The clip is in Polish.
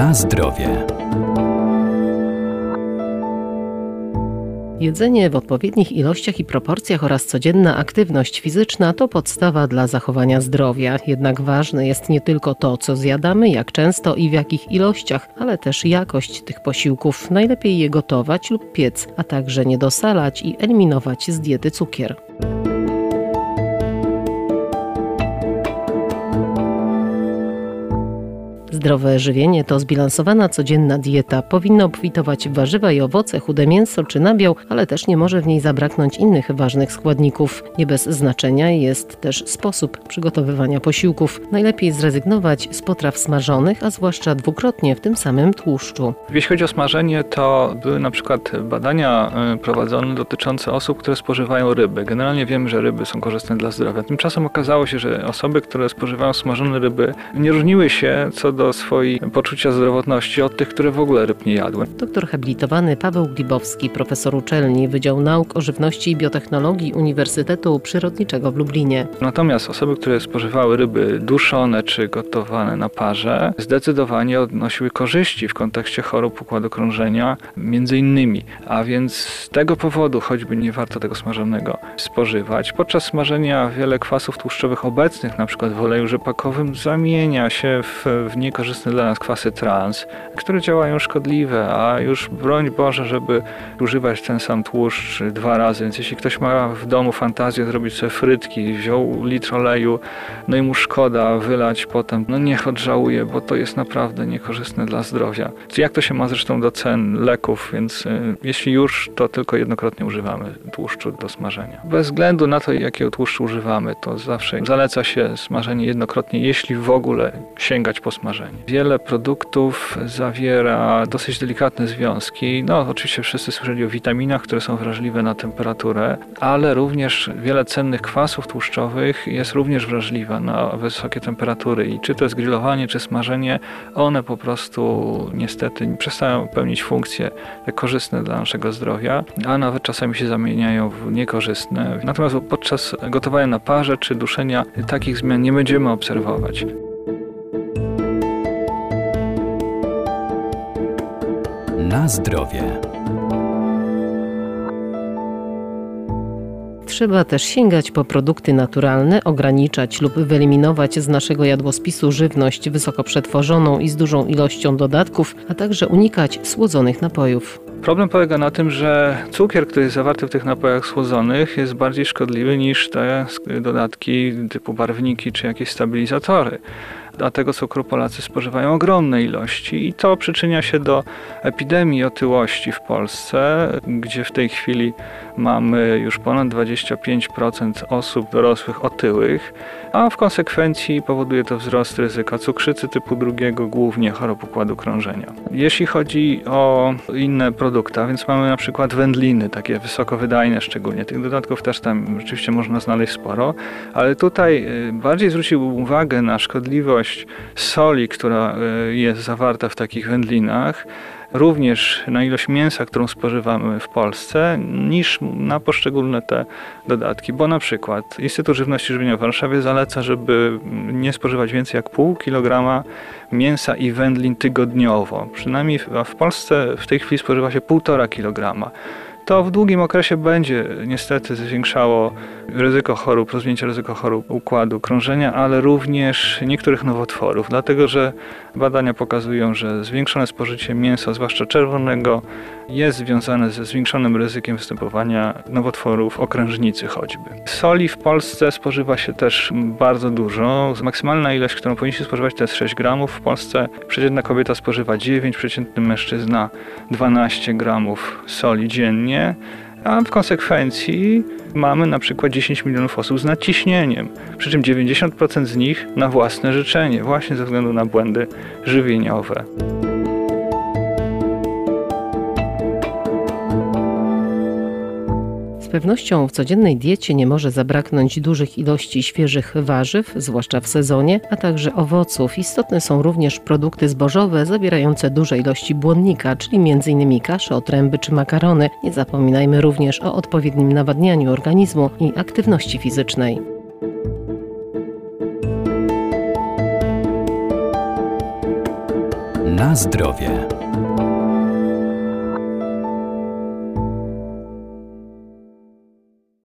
Na zdrowie. Jedzenie w odpowiednich ilościach i proporcjach oraz codzienna aktywność fizyczna to podstawa dla zachowania zdrowia. Jednak ważne jest nie tylko to, co zjadamy, jak często i w jakich ilościach, ale też jakość tych posiłków. Najlepiej je gotować lub piec, a także nie dosalać i eliminować z diety cukier. Zdrowe żywienie to zbilansowana codzienna dieta. Powinno obfitować w warzywa i owoce, chude mięso czy nabiał, ale też nie może w niej zabraknąć innych ważnych składników. Nie bez znaczenia jest też sposób przygotowywania posiłków. Najlepiej zrezygnować z potraw smażonych, a zwłaszcza dwukrotnie w tym samym tłuszczu. Jeśli chodzi o smażenie, to były na przykład badania y, prowadzone dotyczące osób, które spożywają ryby. Generalnie wiemy, że ryby są korzystne dla zdrowia. Tymczasem okazało się, że osoby, które spożywają smażone ryby, nie różniły się co do swojej poczucia zdrowotności od tych, które w ogóle ryb nie jadły. Doktor habilitowany Paweł Glibowski, profesor uczelni Wydział Nauk o Żywności i Biotechnologii Uniwersytetu Przyrodniczego w Lublinie. Natomiast osoby, które spożywały ryby duszone czy gotowane na parze, zdecydowanie odnosiły korzyści w kontekście chorób układu krążenia, między innymi. A więc z tego powodu choćby nie warto tego smażonego spożywać. Podczas smażenia wiele kwasów tłuszczowych obecnych, na przykład w oleju rzepakowym, zamienia się w, w niekorzystne dla nas kwasy trans, które działają szkodliwe, a już broń Boże, żeby używać ten sam tłuszcz dwa razy. Więc jeśli ktoś ma w domu fantazję zrobić sobie frytki, wziął litr oleju, no i mu szkoda wylać potem, no niech odżałuje, bo to jest naprawdę niekorzystne dla zdrowia. Jak to się ma zresztą do cen leków, więc y, jeśli już, to tylko jednokrotnie używamy tłuszczu do smażenia. Bez względu na to, jakiego tłuszczu używamy, to zawsze zaleca się smażenie jednokrotnie, jeśli w ogóle sięgać po smażenie. Wiele produktów zawiera dosyć delikatne związki. No, oczywiście wszyscy słyszeli o witaminach, które są wrażliwe na temperaturę, ale również wiele cennych kwasów tłuszczowych jest również wrażliwe na wysokie temperatury. I czy to jest grillowanie, czy smażenie, one po prostu niestety przestają pełnić funkcje korzystne dla naszego zdrowia, a nawet czasami się zamieniają w niekorzystne. Natomiast podczas gotowania na parze czy duszenia takich zmian nie będziemy obserwować. Na zdrowie. Trzeba też sięgać po produkty naturalne, ograniczać lub wyeliminować z naszego jadłospisu żywność wysoko przetworzoną i z dużą ilością dodatków, a także unikać słodzonych napojów. Problem polega na tym, że cukier, który jest zawarty w tych napojach słodzonych, jest bardziej szkodliwy niż te dodatki typu barwniki czy jakieś stabilizatory a tego cukru Polacy spożywają ogromne ilości i to przyczynia się do epidemii otyłości w Polsce, gdzie w tej chwili mamy już ponad 25% osób dorosłych otyłych, a w konsekwencji powoduje to wzrost ryzyka cukrzycy typu drugiego, głównie chorób układu krążenia. Jeśli chodzi o inne produkty, więc mamy na przykład wędliny, takie wysokowydajne szczególnie. Tych dodatków też tam rzeczywiście można znaleźć sporo, ale tutaj y, bardziej zwrócił uwagę na szkodliwość soli, która y, jest zawarta w takich wędlinach, również na ilość mięsa, którą spożywamy w Polsce, niż na poszczególne te dodatki. Bo na przykład Instytut Żywności Żywienia w Warszawie zaleca, żeby nie spożywać więcej jak pół kilograma mięsa i wędlin tygodniowo. Przynajmniej w Polsce w tej chwili spożywa się półtora kilograma to w długim okresie będzie niestety zwiększało ryzyko chorób, rozwinięcie ryzyko chorób układu krążenia, ale również niektórych nowotworów, dlatego że badania pokazują, że zwiększone spożycie mięsa, zwłaszcza czerwonego, jest związane ze zwiększonym ryzykiem występowania nowotworów okrężnicy choćby. Soli w Polsce spożywa się też bardzo dużo. Maksymalna ilość, którą powinniśmy spożywać to jest 6 gramów. W Polsce przeciętna kobieta spożywa 9, przeciętny mężczyzna 12 gramów soli dziennie a w konsekwencji mamy na przykład 10 milionów osób z nadciśnieniem, przy czym 90% z nich na własne życzenie, właśnie ze względu na błędy żywieniowe. Pewnością w codziennej diecie nie może zabraknąć dużych ilości świeżych warzyw, zwłaszcza w sezonie, a także owoców. Istotne są również produkty zbożowe zawierające duże ilości błonnika, czyli m.in. kasze, otręby czy makarony. Nie zapominajmy również o odpowiednim nawadnianiu organizmu i aktywności fizycznej. Na zdrowie.